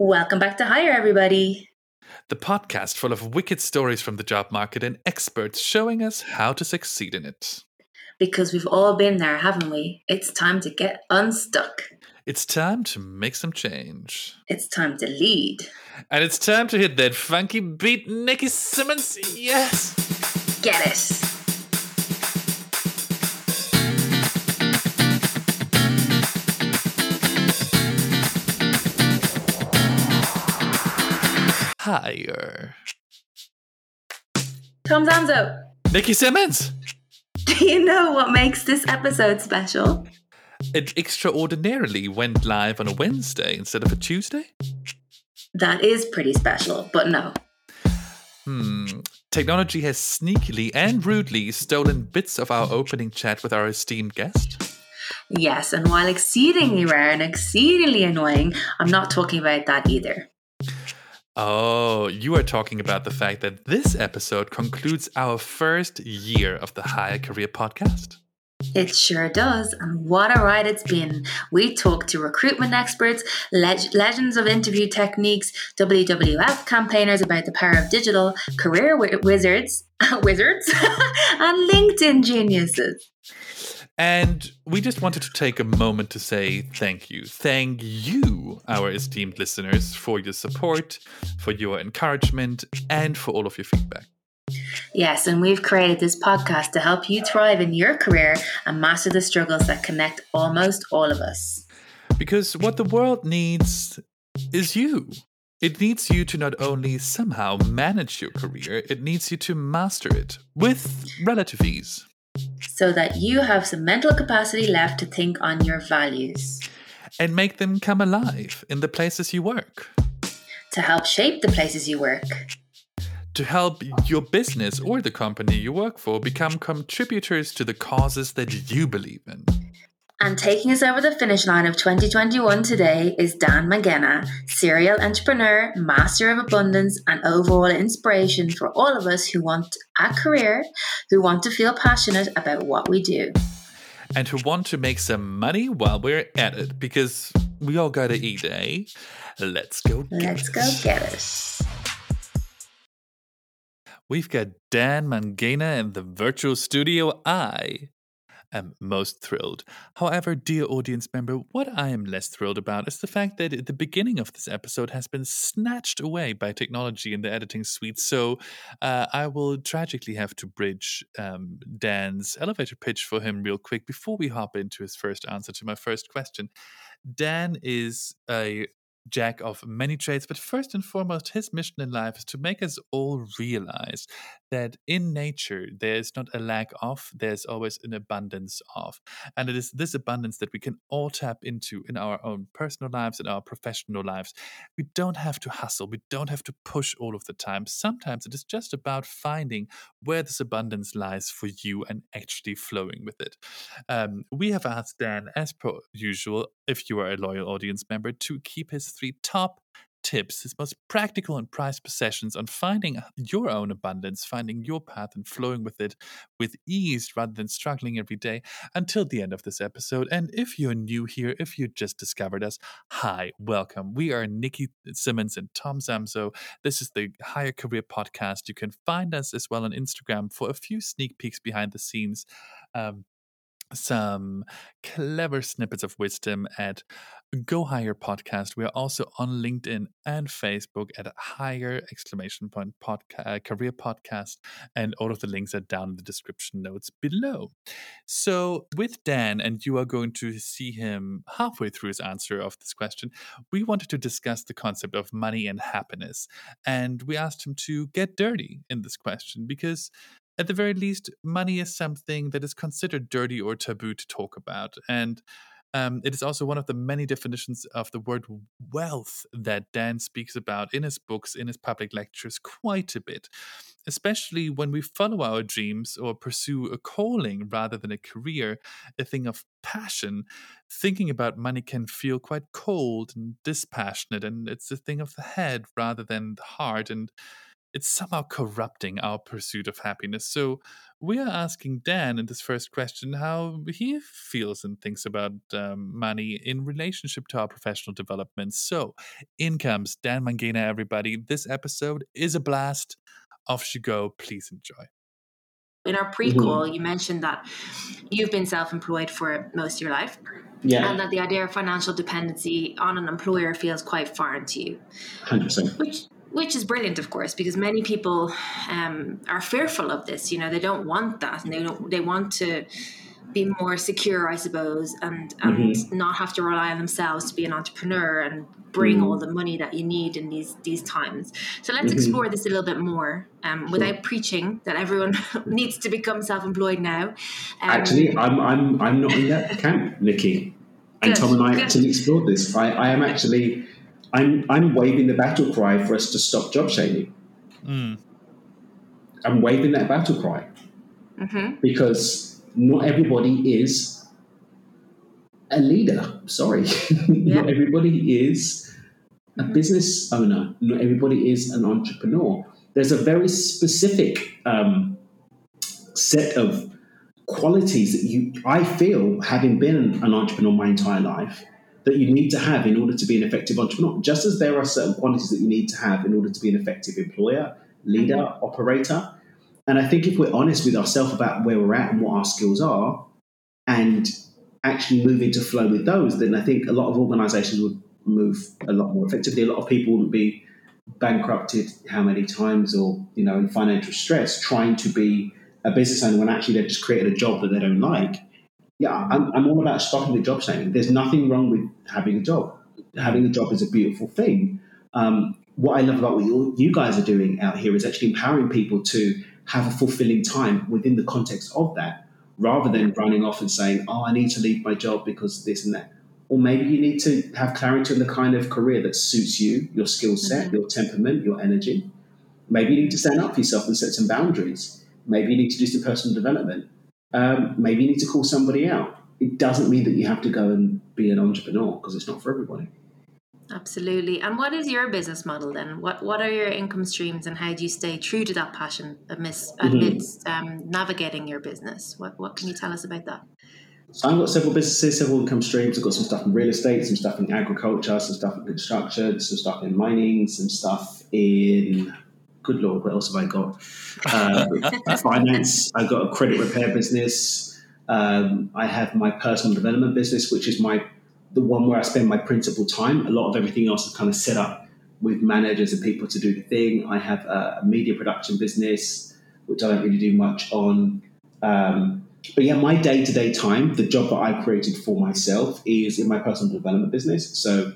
Welcome back to Higher, everybody. The podcast full of wicked stories from the job market and experts showing us how to succeed in it. Because we've all been there, haven't we? It's time to get unstuck. It's time to make some change. It's time to lead. And it's time to hit that funky beat, Nikki Simmons. Yes. Get it. Higher. Tom Zamzo, Nikki Simmons. do you know what makes this episode special? It extraordinarily went live on a Wednesday instead of a Tuesday. That is pretty special, but no. Hmm. Technology has sneakily and rudely stolen bits of our opening chat with our esteemed guest. Yes, and while exceedingly rare and exceedingly annoying, I'm not talking about that either. Oh, you are talking about the fact that this episode concludes our first year of the Higher Career podcast. It sure does, and what a ride it's been. We talked to recruitment experts, leg- legends of interview techniques, WWF campaigners about the power of digital, career wi- wizards, wizards, and LinkedIn geniuses. And we just wanted to take a moment to say thank you. Thank you, our esteemed listeners, for your support, for your encouragement, and for all of your feedback. Yes, and we've created this podcast to help you thrive in your career and master the struggles that connect almost all of us. Because what the world needs is you. It needs you to not only somehow manage your career, it needs you to master it with relative ease. So that you have some mental capacity left to think on your values, And make them come alive in the places you work. to help shape the places you work, To help your business or the company you work for become contributors to the causes that you believe in. And taking us over the finish line of 2021 today is Dan Mangena, serial entrepreneur, master of abundance, and overall inspiration for all of us who want a career, who want to feel passionate about what we do. and who want to make some money while we're at it because we all gotta eat, eh? Let's go. get Let's it. go get it. We've got Dan Mangena in the virtual studio. I am most thrilled. However, dear audience member, what I am less thrilled about is the fact that the beginning of this episode has been snatched away by technology in the editing suite. So uh, I will tragically have to bridge um, Dan's elevator pitch for him real quick before we hop into his first answer to my first question. Dan is a jack of many trades, but first and foremost, his mission in life is to make us all realize that in nature there is not a lack of, there's always an abundance of. And it is this abundance that we can all tap into in our own personal lives, in our professional lives. We don't have to hustle, we don't have to push all of the time. Sometimes it is just about finding where this abundance lies for you and actually flowing with it. Um, we have asked Dan, as per usual, if you are a loyal audience member, to keep his three top tips, his most practical and prized possessions on finding your own abundance, finding your path and flowing with it with ease rather than struggling every day until the end of this episode. And if you're new here, if you just discovered us, hi, welcome. We are Nikki Simmons and Tom Zamzo. This is the Higher Career Podcast. You can find us as well on Instagram for a few sneak peeks behind the scenes. Um, some clever snippets of wisdom at Go Higher Podcast. We are also on LinkedIn and Facebook at Higher exclamation point podca- uh, Career Podcast, and all of the links are down in the description notes below. So, with Dan, and you are going to see him halfway through his answer of this question, we wanted to discuss the concept of money and happiness, and we asked him to get dirty in this question because at the very least, money is something that is considered dirty or taboo to talk about. And um, it is also one of the many definitions of the word wealth that Dan speaks about in his books, in his public lectures, quite a bit. Especially when we follow our dreams or pursue a calling rather than a career, a thing of passion, thinking about money can feel quite cold and dispassionate, and it's a thing of the head rather than the heart. And it's somehow corrupting our pursuit of happiness. So we are asking Dan in this first question how he feels and thinks about um, money in relationship to our professional development. So in comes Dan Mangena, everybody. This episode is a blast. Off you go. Please enjoy. In our prequel, mm-hmm. you mentioned that you've been self employed for most of your life. Yeah. And that the idea of financial dependency on an employer feels quite foreign to you. 100%. Which which is brilliant, of course, because many people um, are fearful of this. You know, they don't want that, and they don't. They want to be more secure, I suppose, and and mm-hmm. not have to rely on themselves to be an entrepreneur and bring mm-hmm. all the money that you need in these these times. So let's mm-hmm. explore this a little bit more, um, sure. without preaching that everyone needs to become self-employed now. Um, actually, I'm I'm I'm not in that camp, Nikki. And good, Tom and I good. actually explored this. I, I am actually I'm I'm waving the battle cry for us to stop job shaming. Mm. I'm waving that battle cry mm-hmm. because not everybody is a leader. Sorry, yeah. not everybody is a mm-hmm. business owner. Not everybody is an entrepreneur. There's a very specific um, set of qualities that you I feel having been an entrepreneur my entire life that you need to have in order to be an effective entrepreneur. Just as there are certain qualities that you need to have in order to be an effective employer, leader, mm-hmm. operator. And I think if we're honest with ourselves about where we're at and what our skills are, and actually move into flow with those, then I think a lot of organizations would move a lot more effectively. A lot of people wouldn't be bankrupted how many times or, you know, in financial stress trying to be a business owner when actually they've just created a job that they don't like yeah, I'm, I'm all about stopping the job shaming. There's nothing wrong with having a job. Having a job is a beautiful thing. Um, what I love about what you, you guys are doing out here is actually empowering people to have a fulfilling time within the context of that, rather than running off and saying, "Oh, I need to leave my job because this and that." Or maybe you need to have clarity on the kind of career that suits you, your skill set, mm-hmm. your temperament, your energy. Maybe you need to stand up for yourself and set some boundaries. Maybe you need to do some personal development um, maybe you need to call somebody out. It doesn't mean that you have to go and be an entrepreneur because it's not for everybody. Absolutely. And what is your business model then? What What are your income streams, and how do you stay true to that passion amidst, mm-hmm. amidst um, navigating your business? What What can you tell us about that? So I've got several businesses, several income streams. I've got some stuff in real estate, some stuff in agriculture, some stuff in construction, some stuff in mining, some stuff in good lord, what else have I got? Uh, finance. I've got a credit repair business. Um, I have my personal development business, which is my the one where I spend my principal time. A lot of everything else is kind of set up with managers and people to do the thing. I have a media production business, which I don't really do much on. Um, but yeah, my day to day time, the job that I created for myself is in my personal development business. So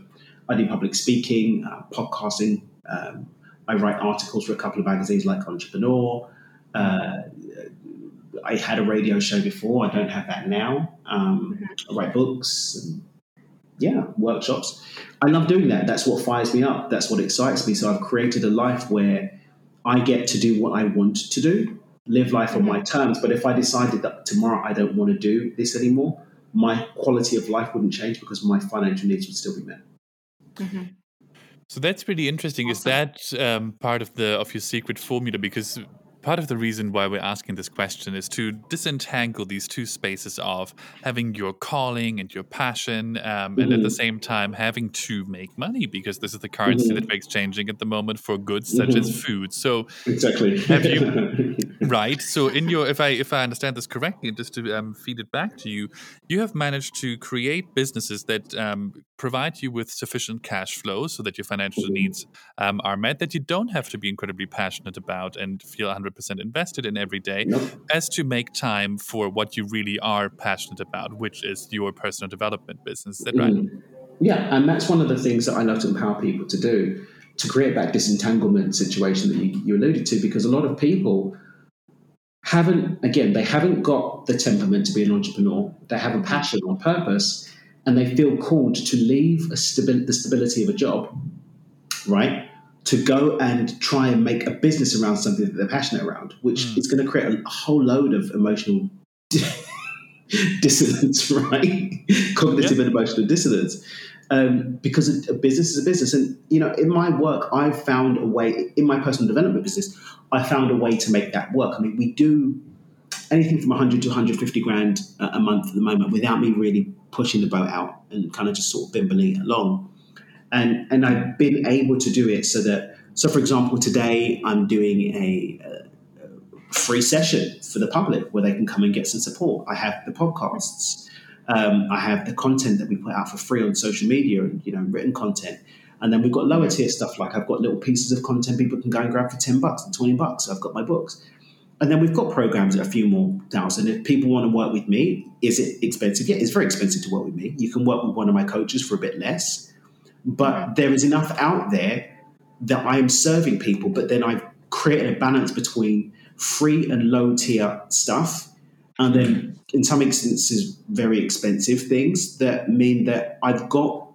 I do public speaking, uh, podcasting, um, I write articles for a couple of magazines like Entrepreneur. Uh, I had a radio show before. I don't have that now. Um, I write books and yeah, workshops. I love doing that. That's what fires me up. That's what excites me. So I've created a life where I get to do what I want to do, live life on my terms. But if I decided that tomorrow I don't want to do this anymore, my quality of life wouldn't change because my financial needs would still be met. Mm-hmm. So that's really interesting. Awesome. Is that um, part of the of your secret formula? Because part of the reason why we're asking this question is to disentangle these two spaces of having your calling and your passion, um, mm-hmm. and at the mm-hmm. same time having to make money because this is the currency mm-hmm. that we're exchanging at the moment for goods such mm-hmm. as food. So exactly, have you right? So in your, if I if I understand this correctly, just to um, feed it back to you, you have managed to create businesses that um, provide you with sufficient cash flow so that your financial mm-hmm. needs um, are met, that you don't have to be incredibly passionate about and feel 100 100% invested in every day nope. as to make time for what you really are passionate about, which is your personal development business. Is that right? Mm. Yeah, and that's one of the things that I love to empower people to do to create that disentanglement situation that you, you alluded to, because a lot of people haven't, again, they haven't got the temperament to be an entrepreneur, they have a passion or purpose, and they feel called to leave stabi- the stability of a job, right? To go and try and make a business around something that they're passionate around, which mm. is going to create a whole load of emotional dissonance, right? Cognitive yeah. and emotional dissonance. um, because a business is a business. And, you know, in my work, I've found a way, in my personal development business, I found a way to make that work. I mean, we do anything from 100 to 150 grand a month at the moment without me really pushing the boat out and kind of just sort of bimbling along. And, and I've been able to do it so that, so for example, today I'm doing a, a free session for the public where they can come and get some support. I have the podcasts. Um, I have the content that we put out for free on social media and you know written content. And then we've got lower tier stuff like I've got little pieces of content people can go and grab for 10 bucks and 20 bucks. I've got my books. And then we've got programs at a few more thousand. If people want to work with me, is it expensive? Yeah, it's very expensive to work with me. You can work with one of my coaches for a bit less. But mm-hmm. there is enough out there that I am serving people, but then I've created a balance between free and low tier stuff. And then in some instances, very expensive things that mean that I've got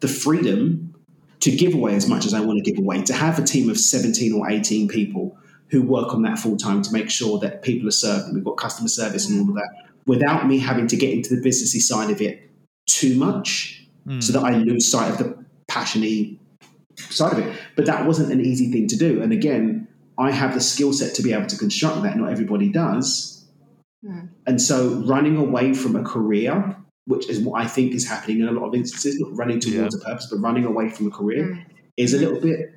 the freedom to give away as much as I want to give away. To have a team of 17 or 18 people who work on that full time to make sure that people are served and we've got customer service and all of that without me having to get into the businessy side of it too much mm. so that I lose sight of the passiony side of it. But that wasn't an easy thing to do. And again, I have the skill set to be able to construct that. Not everybody does. Mm. And so running away from a career, which is what I think is happening in a lot of instances, not running towards yeah. a purpose, but running away from a career, mm. is a little bit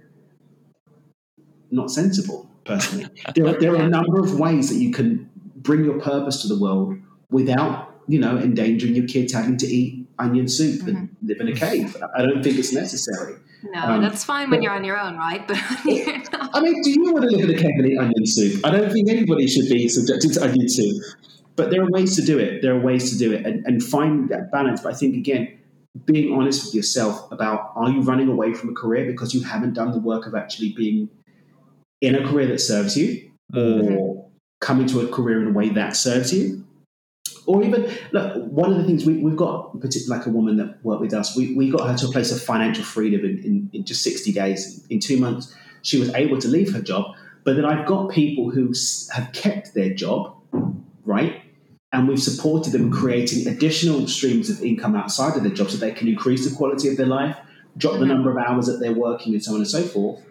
not sensible personally. there, are, there are a number of ways that you can bring your purpose to the world without, you know, endangering your kids having to eat onion soup mm-hmm. and live in a cave. I don't think it's necessary. No, um, that's fine when you're on your own, right? But I mean, do you want to live in a cave and eat onion soup? I don't think anybody should be subjected to onion soup. But there are ways to do it. There are ways to do it and, and find that balance. But I think again, being honest with yourself about are you running away from a career because you haven't done the work of actually being in a career that serves you mm-hmm. or coming to a career in a way that serves you. Or even, look, one of the things we, have got, particularly like a woman that worked with us, we, we got her to a place of financial freedom in, in, in just 60 days. In two months, she was able to leave her job. But then I've got people who have kept their job, right? And we've supported them creating additional streams of income outside of their job so they can increase the quality of their life, drop the mm-hmm. number of hours that they're working, and so on and so forth.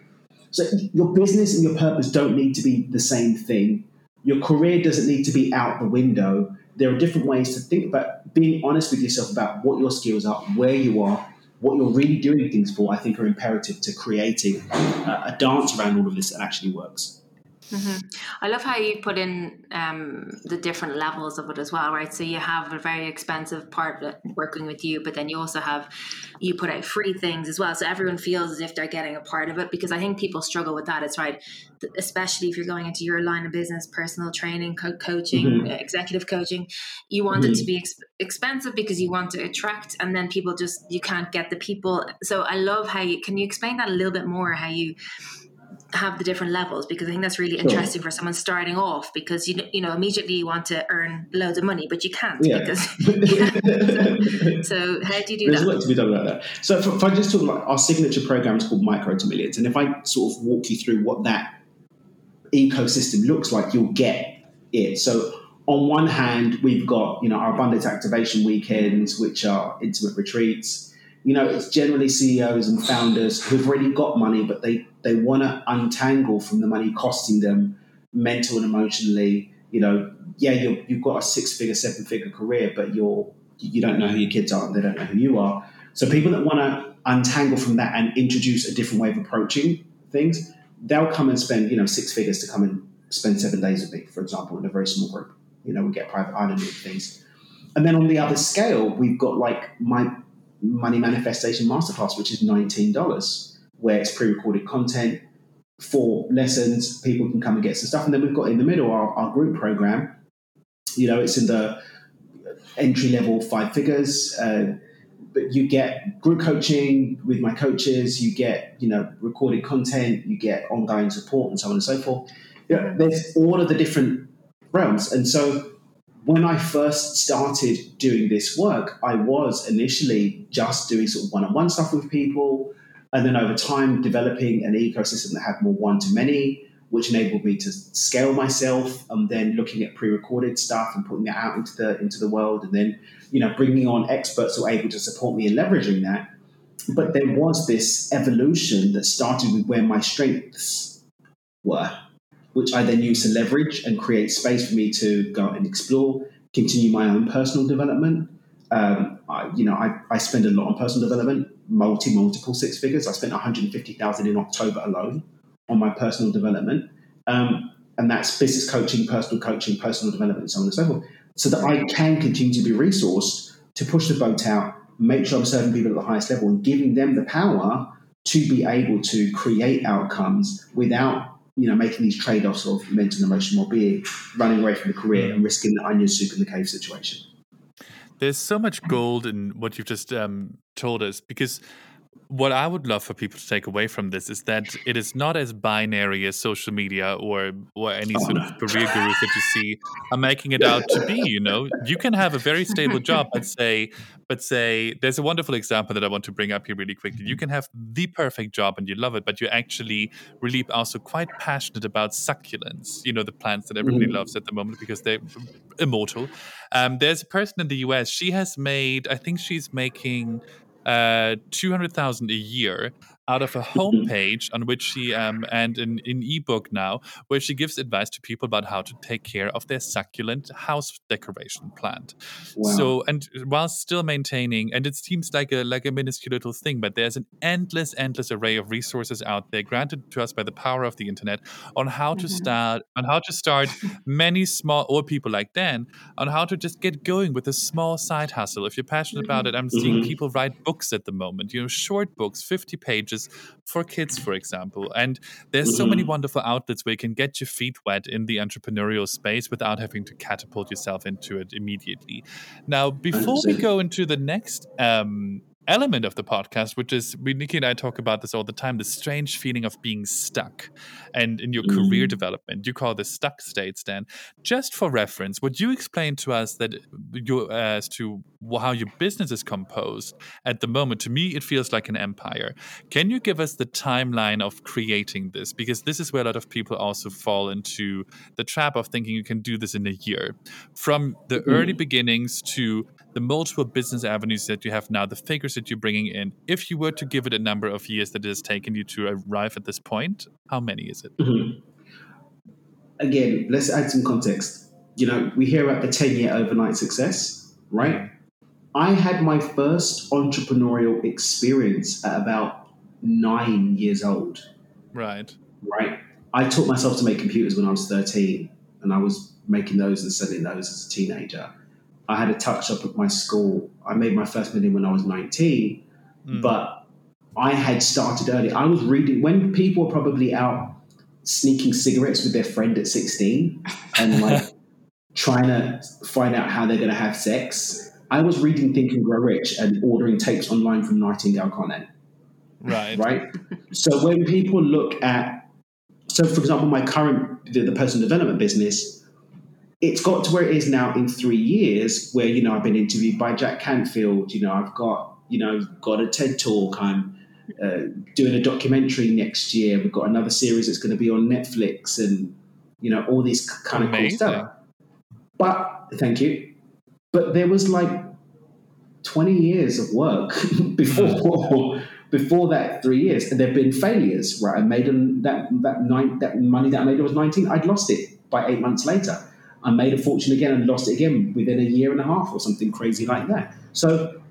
So your business and your purpose don't need to be the same thing. Your career doesn't need to be out the window. There are different ways to think about being honest with yourself about what your skills are, where you are, what you're really doing things for. I think are imperative to creating a, a dance around all of this that actually works. Mm-hmm. I love how you put in um, the different levels of it as well, right? So you have a very expensive part working with you, but then you also have you put out free things as well, so everyone feels as if they're getting a part of it. Because I think people struggle with that. It's right, especially if you're going into your line of business, personal training, co- coaching, mm-hmm. executive coaching. You want mm-hmm. it to mm-hmm. be ex- expensive because you want to attract, and then people just you can't get the people. So I love how you can you explain that a little bit more how you have the different levels because I think that's really sure. interesting for someone starting off because you you know immediately you want to earn loads of money but you can't yeah. because yeah. so, so, how do you do There's that? There's work to be done about that. So if, if I just talk about our signature program is called Micro to Millions, and if I sort of walk you through what that ecosystem looks like, you'll get it. So on one hand, we've got you know our abundance activation weekends, which are intimate retreats you know, it's generally CEOs and founders who've already got money, but they, they want to untangle from the money costing them mental and emotionally. You know, yeah, you have got a six figure, seven figure career, but you're, you don't know who your kids are and they don't know who you are. So people that want to untangle from that and introduce a different way of approaching things, they'll come and spend, you know, six figures to come and spend seven days with me, for example, in a very small group. You know, we get private island things. And then on the other scale, we've got like my Money Manifestation Masterclass, which is $19, where it's pre recorded content, for lessons, people can come and get some stuff. And then we've got in the middle our, our group program. You know, it's in the entry level five figures. Uh, but you get group coaching with my coaches, you get, you know, recorded content, you get ongoing support and so on and so forth. You know, there's all of the different realms. And so when I first started doing this work, I was initially just doing sort of one on one stuff with people. And then over time, developing an ecosystem that had more one to many. which enabled me to scale myself. And then looking at pre-recorded stuff and putting that out into the into the world, and then you know bringing on experts who are able to support me in leveraging that. But there was this evolution that started with where my strengths were, which I then used to leverage and create space for me to go and explore, continue my own personal development. Um, I, you know, I, I spend a lot on personal development, multi, multiple six figures. I spent 150,000 in October alone on my personal development. Um, and that's business coaching, personal coaching, personal development, and so on and so forth. So that I can continue to be resourced to push the boat out, make sure I'm serving people at the highest level and giving them the power to be able to create outcomes without you know, making these trade-offs of mental and emotional well-being, running away from the career and risking the onion soup in the cave situation. There's so much gold in what you've just um, told us because what I would love for people to take away from this is that it is not as binary as social media or or any oh, sort of career gurus that you see are making it out to be. You know, you can have a very stable job, but say, but say, there's a wonderful example that I want to bring up here really quickly. You can have the perfect job and you love it, but you're actually really also quite passionate about succulents. You know, the plants that everybody mm. loves at the moment because they're immortal. Um, there's a person in the US. She has made, I think she's making uh, 200,000 a year out of a homepage on which she um, and an, an ebook now where she gives advice to people about how to take care of their succulent house decoration plant wow. so and while still maintaining and it seems like a like a minuscule little thing but there's an endless endless array of resources out there granted to us by the power of the internet on how to mm-hmm. start on how to start many small or people like dan on how to just get going with a small side hustle if you're passionate about it i'm seeing mm-hmm. people write books at the moment you know short books 50 pages for kids, for example. And there's mm-hmm. so many mm-hmm. wonderful outlets where you can get your feet wet in the entrepreneurial space without having to catapult yourself into it immediately. Now, before we go into the next um, element of the podcast, which is we Nikki and I talk about this all the time, the strange feeling of being stuck and in your mm. career development. You call this stuck states, Dan. Just for reference, would you explain to us that you as to how your business is composed at the moment? To me, it feels like an empire. Can you give us the timeline of creating this? Because this is where a lot of people also fall into the trap of thinking you can do this in a year. From the mm. early beginnings to the multiple business avenues that you have now, the figures that you're bringing in, if you were to give it a number of years that it has taken you to arrive at this point, how many is it? Mm-hmm. Again, let's add some context. You know, we hear about the 10 year overnight success, right? I had my first entrepreneurial experience at about nine years old. Right. Right. I taught myself to make computers when I was 13, and I was making those and selling those as a teenager. I had a touch up at my school. I made my first million when I was 19, mm. but I had started early. I was reading when people were probably out sneaking cigarettes with their friend at 16 and like trying to find out how they're going to have sex. I was reading Think and Grow Rich and ordering tapes online from Nightingale-Conant. Right. Right. so when people look at, so for example, my current, the, the personal development business, it's got to where it is now in three years where, you know, I've been interviewed by Jack Canfield, you know, I've got, you know, got a TED talk, I'm uh, doing a documentary next year, we've got another series that's going to be on Netflix and, you know, all these kind Amazing. of cool stuff. But, thank you. But there was like 20 years of work before before that three years, and there've been failures. Right, I made that that nine that money that I made was 19. I'd lost it by eight months later. I made a fortune again and lost it again within a year and a half or something crazy like that. So,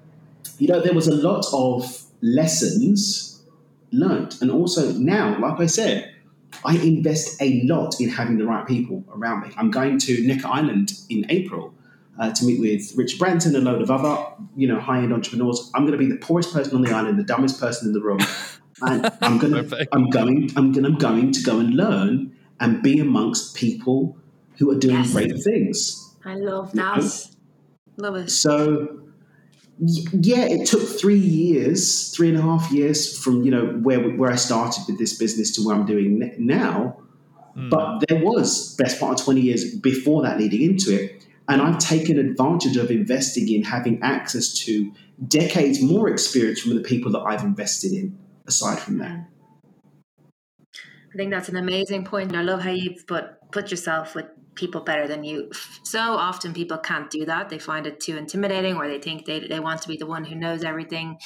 you know, there was a lot of lessons learned. And also now, like I said, I invest a lot in having the right people around me. I'm going to Necker Island in April uh, to meet with Rich Branson and a load of other, you know, high-end entrepreneurs. I'm going to be the poorest person on the island, the dumbest person in the room, and I'm going to, I'm going, I'm going, I'm going to go and learn and be amongst people who are doing yes. great things. I love that. Know? Love it. So, yeah, it took three years, three and a half years from you know where where I started with this business to where I'm doing now. Mm. But there was best part of twenty years before that leading into it, and I've taken advantage of investing in having access to decades more experience from the people that I've invested in. Aside from that. I think that's an amazing point. I love how you've put put yourself with people better than you. So often people can't do that. They find it too intimidating or they think they, they want to be the one who knows everything.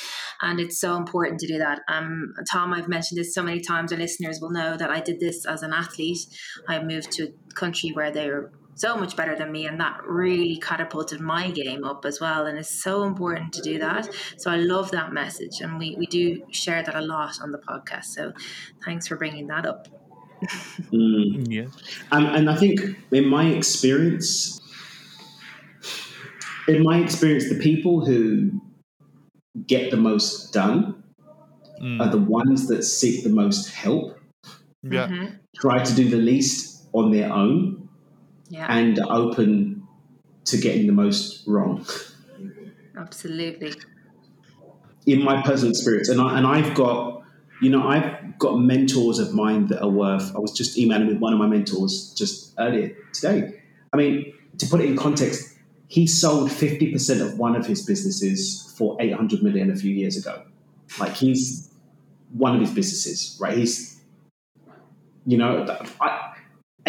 And it's so important to do that. Um, Tom, I've mentioned this so many times. Our listeners will know that I did this as an athlete. I moved to a country where they were so much better than me and that really catapulted my game up as well and it's so important to do that so i love that message and we, we do share that a lot on the podcast so thanks for bringing that up mm. yeah um, and i think in my experience in my experience the people who get the most done mm. are the ones that seek the most help yeah mm-hmm. try to do the least on their own yeah. and open to getting the most wrong. Absolutely. In my personal experience, and I and I've got, you know, I've got mentors of mine that are worth. I was just emailing with one of my mentors just earlier today. I mean, to put it in context, he sold fifty percent of one of his businesses for eight hundred million a few years ago. Like he's one of his businesses, right? He's, you know, I,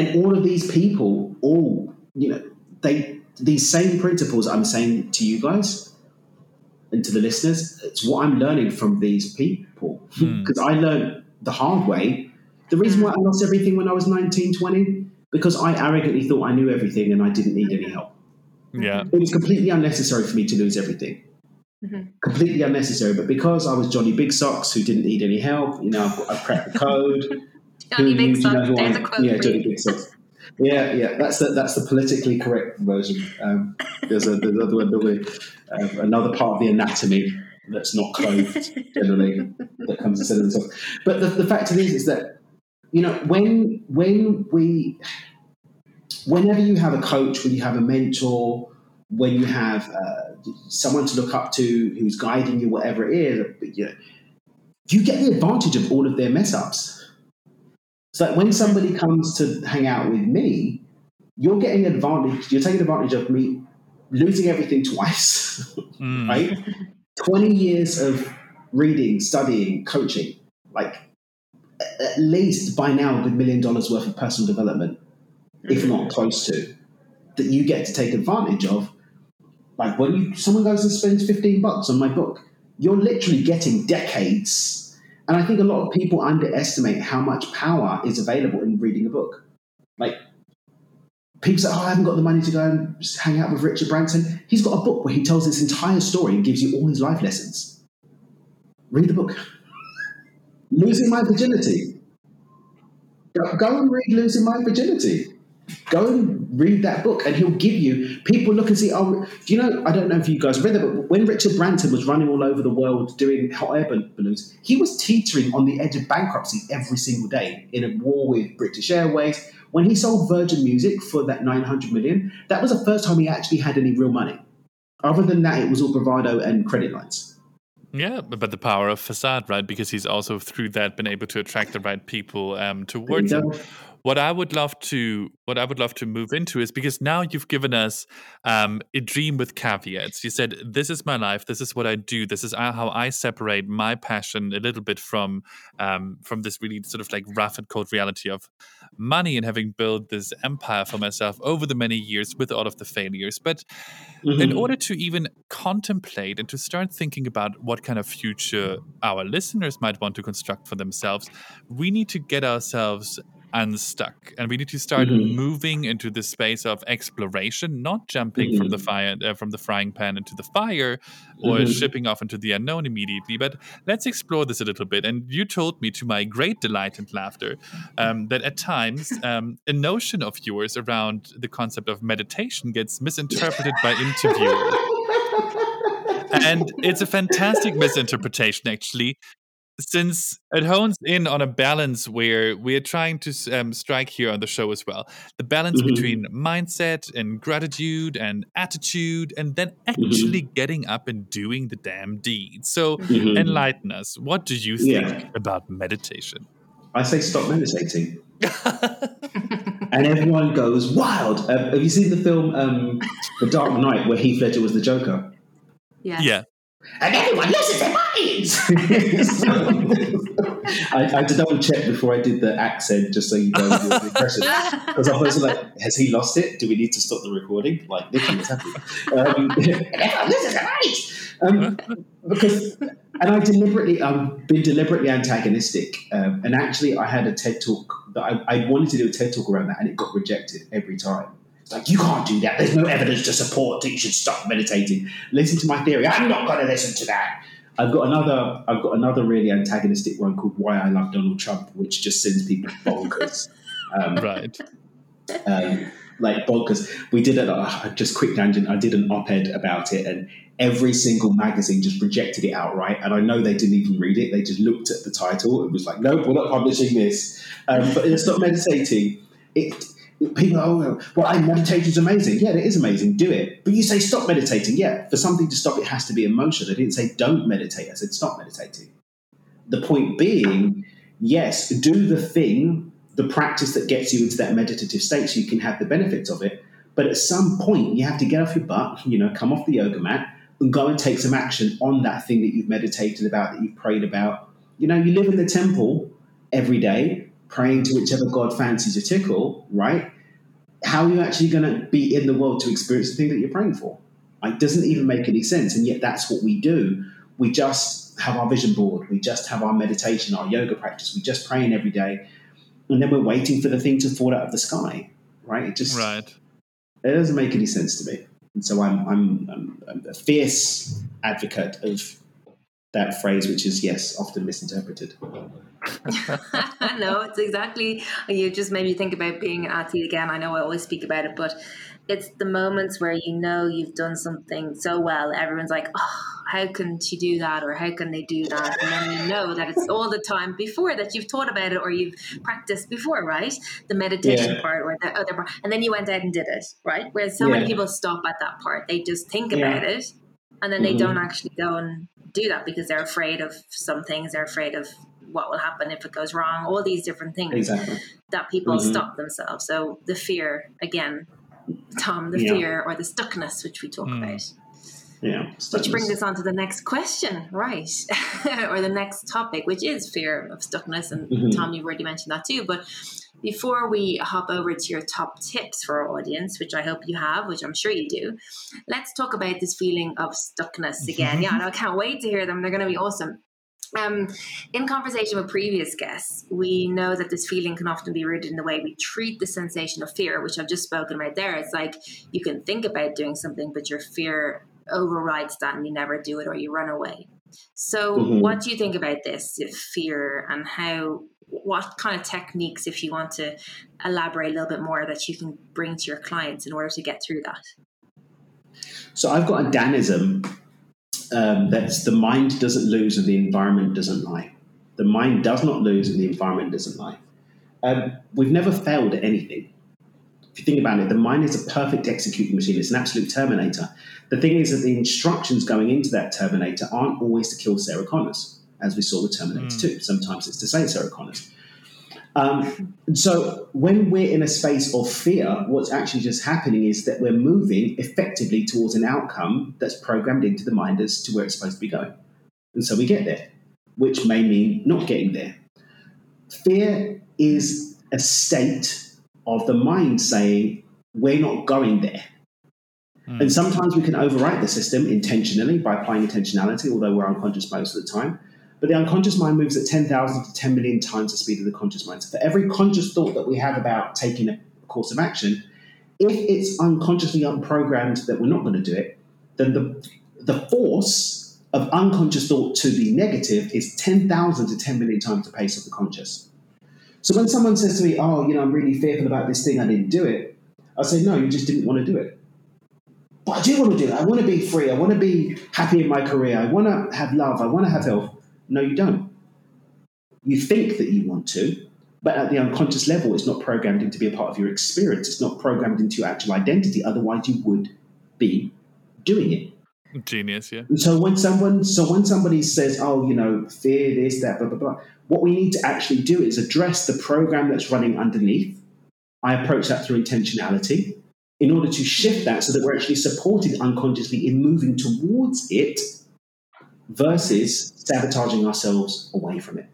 and all of these people, all, you know, they, these same principles I'm saying to you guys and to the listeners, it's what I'm learning from these people. Because mm. I learned the hard way. The reason why I lost everything when I was 19, 20, because I arrogantly thought I knew everything and I didn't need any help. Yeah. It was completely unnecessary for me to lose everything. Mm-hmm. Completely unnecessary. But because I was Johnny Big Socks who didn't need any help, you know, I cracked the code. Johnny Big Socks. There's a quote. Yeah, Johnny Big. Yeah, yeah, that's the, that's the politically correct version. Um, there's, a, there's another, uh, another part of the anatomy that's not clothed generally that comes instead of the top. But the, the fact of it is, is that you know when when we whenever you have a coach, when you have a mentor, when you have uh, someone to look up to who's guiding you, whatever it is, you, know, you get the advantage of all of their mess ups so when somebody comes to hang out with me, you're getting advantage. You're taking advantage of me losing everything twice, mm. right? Twenty years of reading, studying, coaching, like at least by now a good million dollars worth of personal development, mm-hmm. if not close to, that you get to take advantage of. Like when you someone goes and spends fifteen bucks on my book, you're literally getting decades and I think a lot of people underestimate how much power is available in reading a book. Like, people say, oh, I haven't got the money to go and hang out with Richard Branson. He's got a book where he tells this entire story and gives you all his life lessons. Read the book. Losing My Virginity. Go and read Losing My Virginity. Go and read that book, and he'll give you. People look and see. Oh, do you know? I don't know if you guys read it, but when Richard Branson was running all over the world doing hot air balloons, he was teetering on the edge of bankruptcy every single day in a war with British Airways. When he sold Virgin Music for that nine hundred million, that was the first time he actually had any real money. Other than that, it was all bravado and credit lines. Yeah, but the power of facade, right? Because he's also through that been able to attract the right people um, towards him what I would love to what I would love to move into is because now you've given us um, a dream with caveats. You said this is my life, this is what I do, this is how I separate my passion a little bit from um, from this really sort of like rough and cold reality of money and having built this empire for myself over the many years with all of the failures. But mm-hmm. in order to even contemplate and to start thinking about what kind of future our listeners might want to construct for themselves, we need to get ourselves unstuck and we need to start mm-hmm. moving into the space of exploration not jumping mm-hmm. from the mm-hmm. fire uh, from the frying pan into the fire or mm-hmm. shipping off into the unknown immediately but let's explore this a little bit and you told me to my great delight and laughter um, that at times um, a notion of yours around the concept of meditation gets misinterpreted by interviewers and it's a fantastic misinterpretation actually since it hones in on a balance where we're trying to um, strike here on the show as well the balance mm-hmm. between mindset and gratitude and attitude and then mm-hmm. actually mm-hmm. getting up and doing the damn deed so mm-hmm. enlighten us what do you think yeah. about meditation i say stop meditating and everyone goes wild uh, have you seen the film um, the dark knight where heath ledger was the joker yeah yeah and everyone loses their minds. I, I, had to double check before I did the accent just so you know the impression. Because I was like, has he lost it? Do we need to stop the recording? Like, Nikki, what's happening? Um, everyone loses their minds. Um, because, and I deliberately, I've been deliberately antagonistic. Um, and actually, I had a TED talk that I, I wanted to do a TED talk around that, and it got rejected every time like, you can't do that. There's no evidence to support that you should stop meditating. Listen to my theory. I'm not going to listen to that. I've got another. I've got another really antagonistic one called "Why I Love Donald Trump," which just sends people bonkers. Um, right. Um, like bonkers. We did it. Uh, just quick tangent. I did an op-ed about it, and every single magazine just rejected it outright. And I know they didn't even read it. They just looked at the title and was like, "Nope, we're not publishing this." Um, but it's not meditating. It people oh well I meditation is amazing. Yeah it is amazing. Do it. But you say stop meditating. Yeah for something to stop it has to be emotion I didn't say don't meditate. I said stop meditating. The point being yes do the thing the practice that gets you into that meditative state so you can have the benefits of it. But at some point you have to get off your butt you know come off the yoga mat and go and take some action on that thing that you've meditated about that you've prayed about. You know you live in the temple every day praying to whichever God fancies a tickle, right? How are you actually going to be in the world to experience the thing that you're praying for? It doesn't even make any sense. And yet that's what we do. We just have our vision board. We just have our meditation, our yoga practice. We just praying every day. And then we're waiting for the thing to fall out of the sky, right? It just, right. it doesn't make any sense to me. And so I'm, I'm, I'm, I'm a fierce advocate of that phrase, which is, yes, often misinterpreted. no, it's exactly. You just made me think about being an athlete again. I know I always speak about it, but it's the moments where you know you've done something so well. Everyone's like, oh, how can she do that? Or how can they do that? And then you know that it's all the time before that you've thought about it or you've practiced before, right? The meditation yeah. part or the other part. And then you went out and did it, right? Whereas so yeah. many people stop at that part. They just think yeah. about it and then they mm-hmm. don't actually go and do that because they're afraid of some things. They're afraid of what will happen if it goes wrong, all these different things exactly. that people mm-hmm. stop themselves. So the fear, again, Tom, the yeah. fear or the stuckness, which we talk mm. about. Yeah. Which brings us on to the next question, right? or the next topic, which is fear of stuckness. And mm-hmm. Tom, you've already mentioned that too. But before we hop over to your top tips for our audience, which I hope you have, which I'm sure you do, let's talk about this feeling of stuckness again. Mm-hmm. Yeah, I can't wait to hear them. They're going to be awesome. Um, in conversation with previous guests, we know that this feeling can often be rooted in the way we treat the sensation of fear, which I've just spoken right there. It's like you can think about doing something, but your fear overrides that and you never do it or you run away. So, mm-hmm. what do you think about this fear and how? What kind of techniques, if you want to elaborate a little bit more, that you can bring to your clients in order to get through that? So, I've got a Danism um, that's the mind doesn't lose and the environment doesn't lie. The mind does not lose and the environment doesn't lie. Um, we've never failed at anything. If you think about it, the mind is a perfect executing machine. It's an absolute terminator. The thing is that the instructions going into that terminator aren't always to kill Sarah Connors, as we saw with Terminator mm. 2. Sometimes it's to save Sarah Connors. Um, so when we're in a space of fear, what's actually just happening is that we're moving effectively towards an outcome that's programmed into the mind as to where it's supposed to be going. And so we get there, which may mean not getting there. Fear is a state of the mind saying, we're not going there. Mm. And sometimes we can overwrite the system intentionally by applying intentionality, although we're unconscious most of the time. But the unconscious mind moves at 10,000 to 10 million times the speed of the conscious mind. So for every conscious thought that we have about taking a course of action, if it's unconsciously unprogrammed that we're not going to do it, then the, the force of unconscious thought to the negative is 10,000 to 10 million times the pace of the conscious. So when someone says to me, oh, you know, I'm really fearful about this thing, I didn't do it, I say, no, you just didn't want to do it. But I do want to do it. I want to be free. I want to be happy in my career. I want to have love. I want to have health. No, you don't. You think that you want to, but at the unconscious level, it's not programmed in to be a part of your experience. It's not programmed into your actual identity. Otherwise, you would be doing it. Genius, yeah. And so when someone, so when somebody says, "Oh, you know, fear this, that, blah, blah, blah," what we need to actually do is address the program that's running underneath. I approach that through intentionality in order to shift that so that we're actually supported unconsciously in moving towards it versus sabotaging ourselves away from it.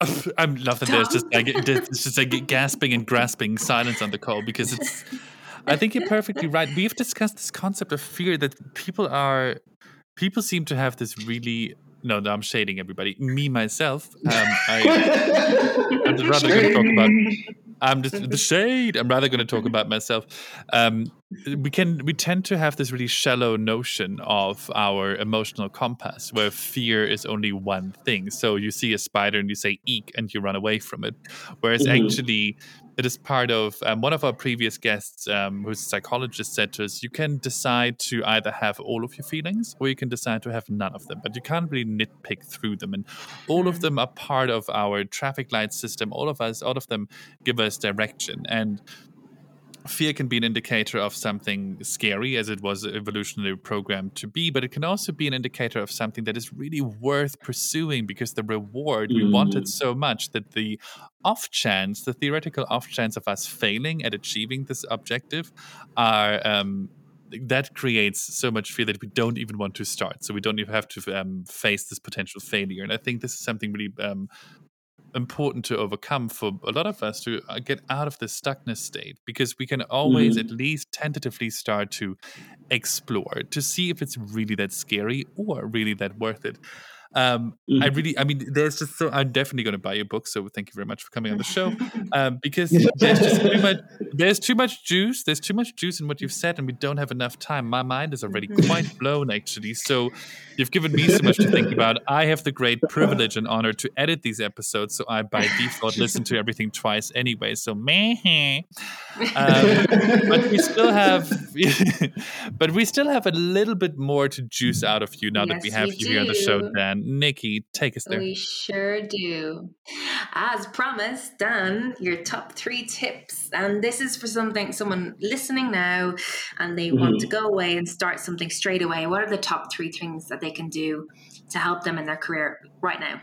I'm loving this. Just like just like gasping and grasping silence on the call because it's. I think you're perfectly right. We've discussed this concept of fear that people are, people seem to have this really. No, no, I'm shading everybody. Me myself, um, I, I'm rather going to talk about I'm just the shade. I'm rather going to talk about myself. Um, we can we tend to have this really shallow notion of our emotional compass, where fear is only one thing. So you see a spider and you say "eek" and you run away from it, whereas mm-hmm. actually it is part of um, one of our previous guests, um, who's a psychologist, said to us, you can decide to either have all of your feelings or you can decide to have none of them, but you can't really nitpick through them. And all of hmm. them are part of our traffic light system. All of us, all of them give us direction. And fear can be an indicator of something scary as it was evolutionarily programmed to be but it can also be an indicator of something that is really worth pursuing because the reward mm. we wanted mm. so much that the off chance the theoretical off chance of us failing at achieving this objective are um, that creates so much fear that we don't even want to start. So we don't even have to um, face this potential failure. And I think this is something really um, important to overcome for a lot of us to uh, get out of the stuckness state because we can always mm-hmm. at least tentatively start to explore to see if it's really that scary or really that worth it. Um, mm-hmm. I really, I mean, there's just so I'm definitely going to buy your book. So thank you very much for coming on the show. Um, because there's just too much, there's too much juice. There's too much juice in what you've said, and we don't have enough time. My mind is already quite blown, actually. So you've given me so much to think about. I have the great privilege and honor to edit these episodes, so I by default listen to everything twice anyway. So meh. Um, but we still have, but we still have a little bit more to juice out of you now yes, that we have you here on the show, Dan. Nikki, take us there. We sure do. As promised, Dan, your top three tips. And this is for something someone listening now and they mm-hmm. want to go away and start something straight away. What are the top three things that they can do to help them in their career right now?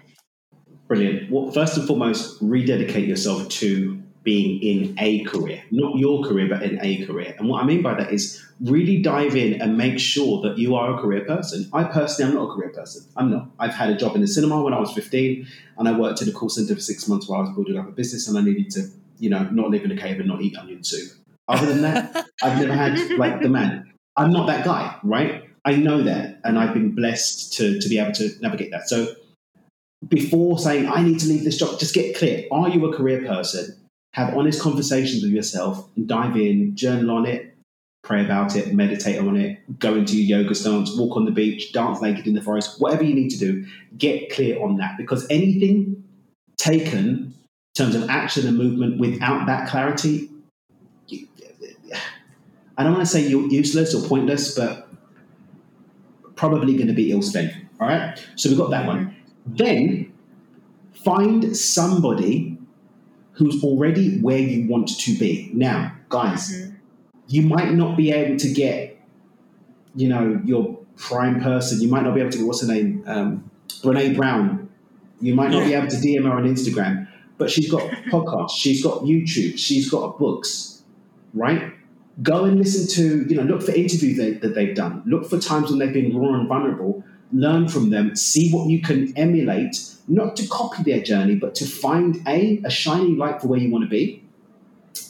Brilliant. Well, first and foremost, rededicate yourself to being in a career, not your career, but in a career. And what I mean by that is really dive in and make sure that you are a career person. I personally am not a career person. I'm not. I've had a job in the cinema when I was 15, and I worked in a call center for six months while I was building up a business, and I needed to, you know, not live in a cave and not eat onion soup. Other than that, I've never had like the man. I'm not that guy, right? I know that, and I've been blessed to to be able to navigate that. So before saying I need to leave this job, just get clear. Are you a career person? Have honest conversations with yourself and dive in, journal on it, pray about it, meditate on it, go into your yoga stance, walk on the beach, dance naked in the forest, whatever you need to do, get clear on that. Because anything taken in terms of action and movement without that clarity, I don't want to say you're useless or pointless, but probably going to be ill spent. All right. So we've got that one. Then find somebody who's already where you want to be. Now, guys, mm-hmm. you might not be able to get, you know, your prime person. You might not be able to get, what's her name? Um, Brene Brown. You might not be able to DM her on Instagram, but she's got podcasts, she's got YouTube, she's got books, right? Go and listen to, you know, look for interviews that, that they've done. Look for times when they've been raw and vulnerable. Learn from them. See what you can emulate not to copy their journey, but to find A, a shining light for where you want to be,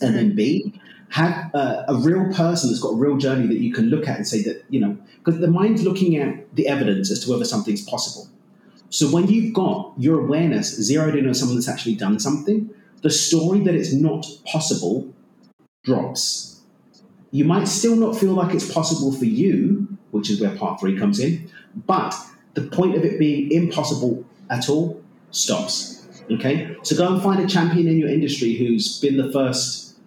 and then B, have a, a, real person that's got a real journey that you can look at and say that, you know, because the mind's looking at the evidence as to whether something's possible. So when you've got your awareness zeroed in on someone that's actually done something, the story that it's not possible drops. You might still not feel like it's possible for you, which is where part three comes in, but the point of it being impossible at all stops. Okay, so go and find a champion in your industry who's been the first,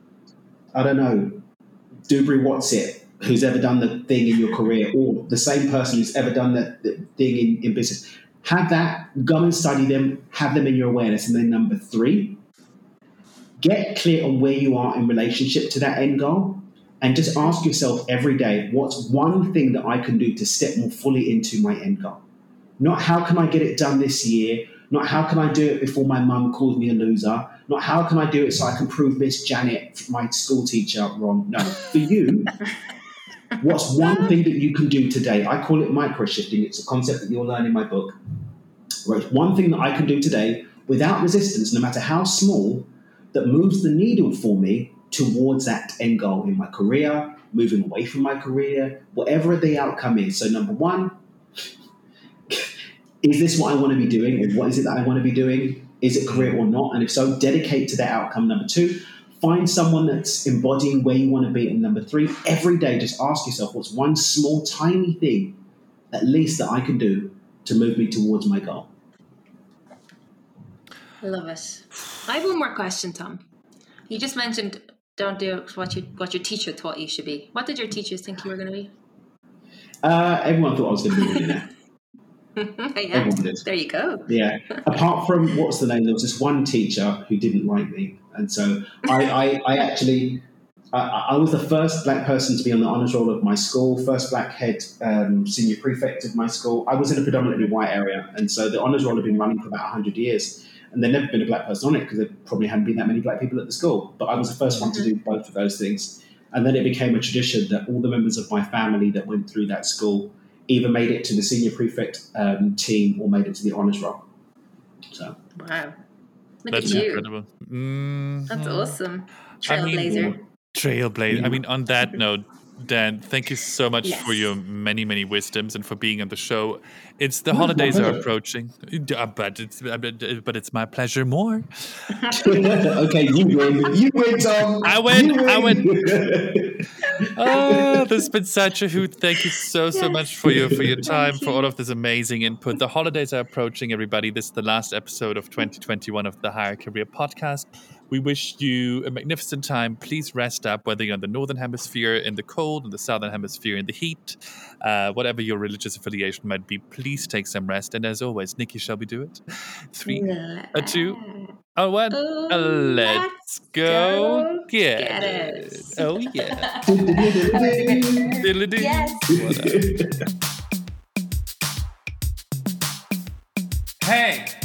I don't know, Dubry Watsit, who's ever done the thing in your career, or the same person who's ever done the, the thing in, in business. Have that, go and study them, have them in your awareness. And then number three, get clear on where you are in relationship to that end goal. And just ask yourself every day, what's one thing that I can do to step more fully into my end goal? Not how can I get it done this year? Not how can I do it before my mum calls me a loser? Not how can I do it so I can prove Miss Janet, my school teacher, wrong? No, for you, What's one thing that you can do today? I call it micro shifting. It's a concept that you'll learn in my book. It's one thing that I can do today without resistance, no matter how small, that moves the needle for me towards that end goal in my career, moving away from my career, whatever the outcome is. So, number one, is this what I want to be doing? Or what is it that I want to be doing? Is it career or not? And if so, dedicate to that outcome. Number two, find someone that's embodying where you want to be. And number three, every day just ask yourself, what's one small, tiny thing, at least, that I can do to move me towards my goal? I Love it. I have one more question, Tom. You just mentioned don't do what you what your teacher thought you should be. What did your teachers think you were going to be? Uh, everyone thought I was going to be a millionaire. yeah. There you go. Yeah. Apart from what's the name? There was this one teacher who didn't like me, and so I, I, I actually. I, I was the first black person to be on the honours roll of my school, first black head um, senior prefect of my school. I was in a predominantly white area, and so the honours roll had been running for about 100 years and there'd never been a black person on it because there probably hadn't been that many black people at the school. But I was the 1st one to do both of those things. And then it became a tradition that all the members of my family that went through that school either made it to the senior prefect um, team or made it to the honours roll. So wow, Look that's incredible. Mm-hmm. That's awesome, trailblazer. I mean, trailblazer. I mean, on that note, Dan, thank you so much yes. for your many, many wisdoms and for being on the show. It's the holidays are approaching, uh, but it's uh, but it's my pleasure more. okay, you win. You win, Tom. I win. win. I win. oh, this has been such a hoot. Thank you so so yes. much for your for your time for all of this amazing input. The holidays are approaching, everybody. This is the last episode of 2021 of the Higher Career Podcast. We wish you a magnificent time. Please rest up, whether you're in the northern hemisphere in the cold, in the southern hemisphere in the heat, uh, whatever your religious affiliation might be. Please take some rest. And as always, Nikki, shall we do it? Three, a two, a one. Oh, let's, let's go, go get, get it. it. Oh yeah. yes. Hey.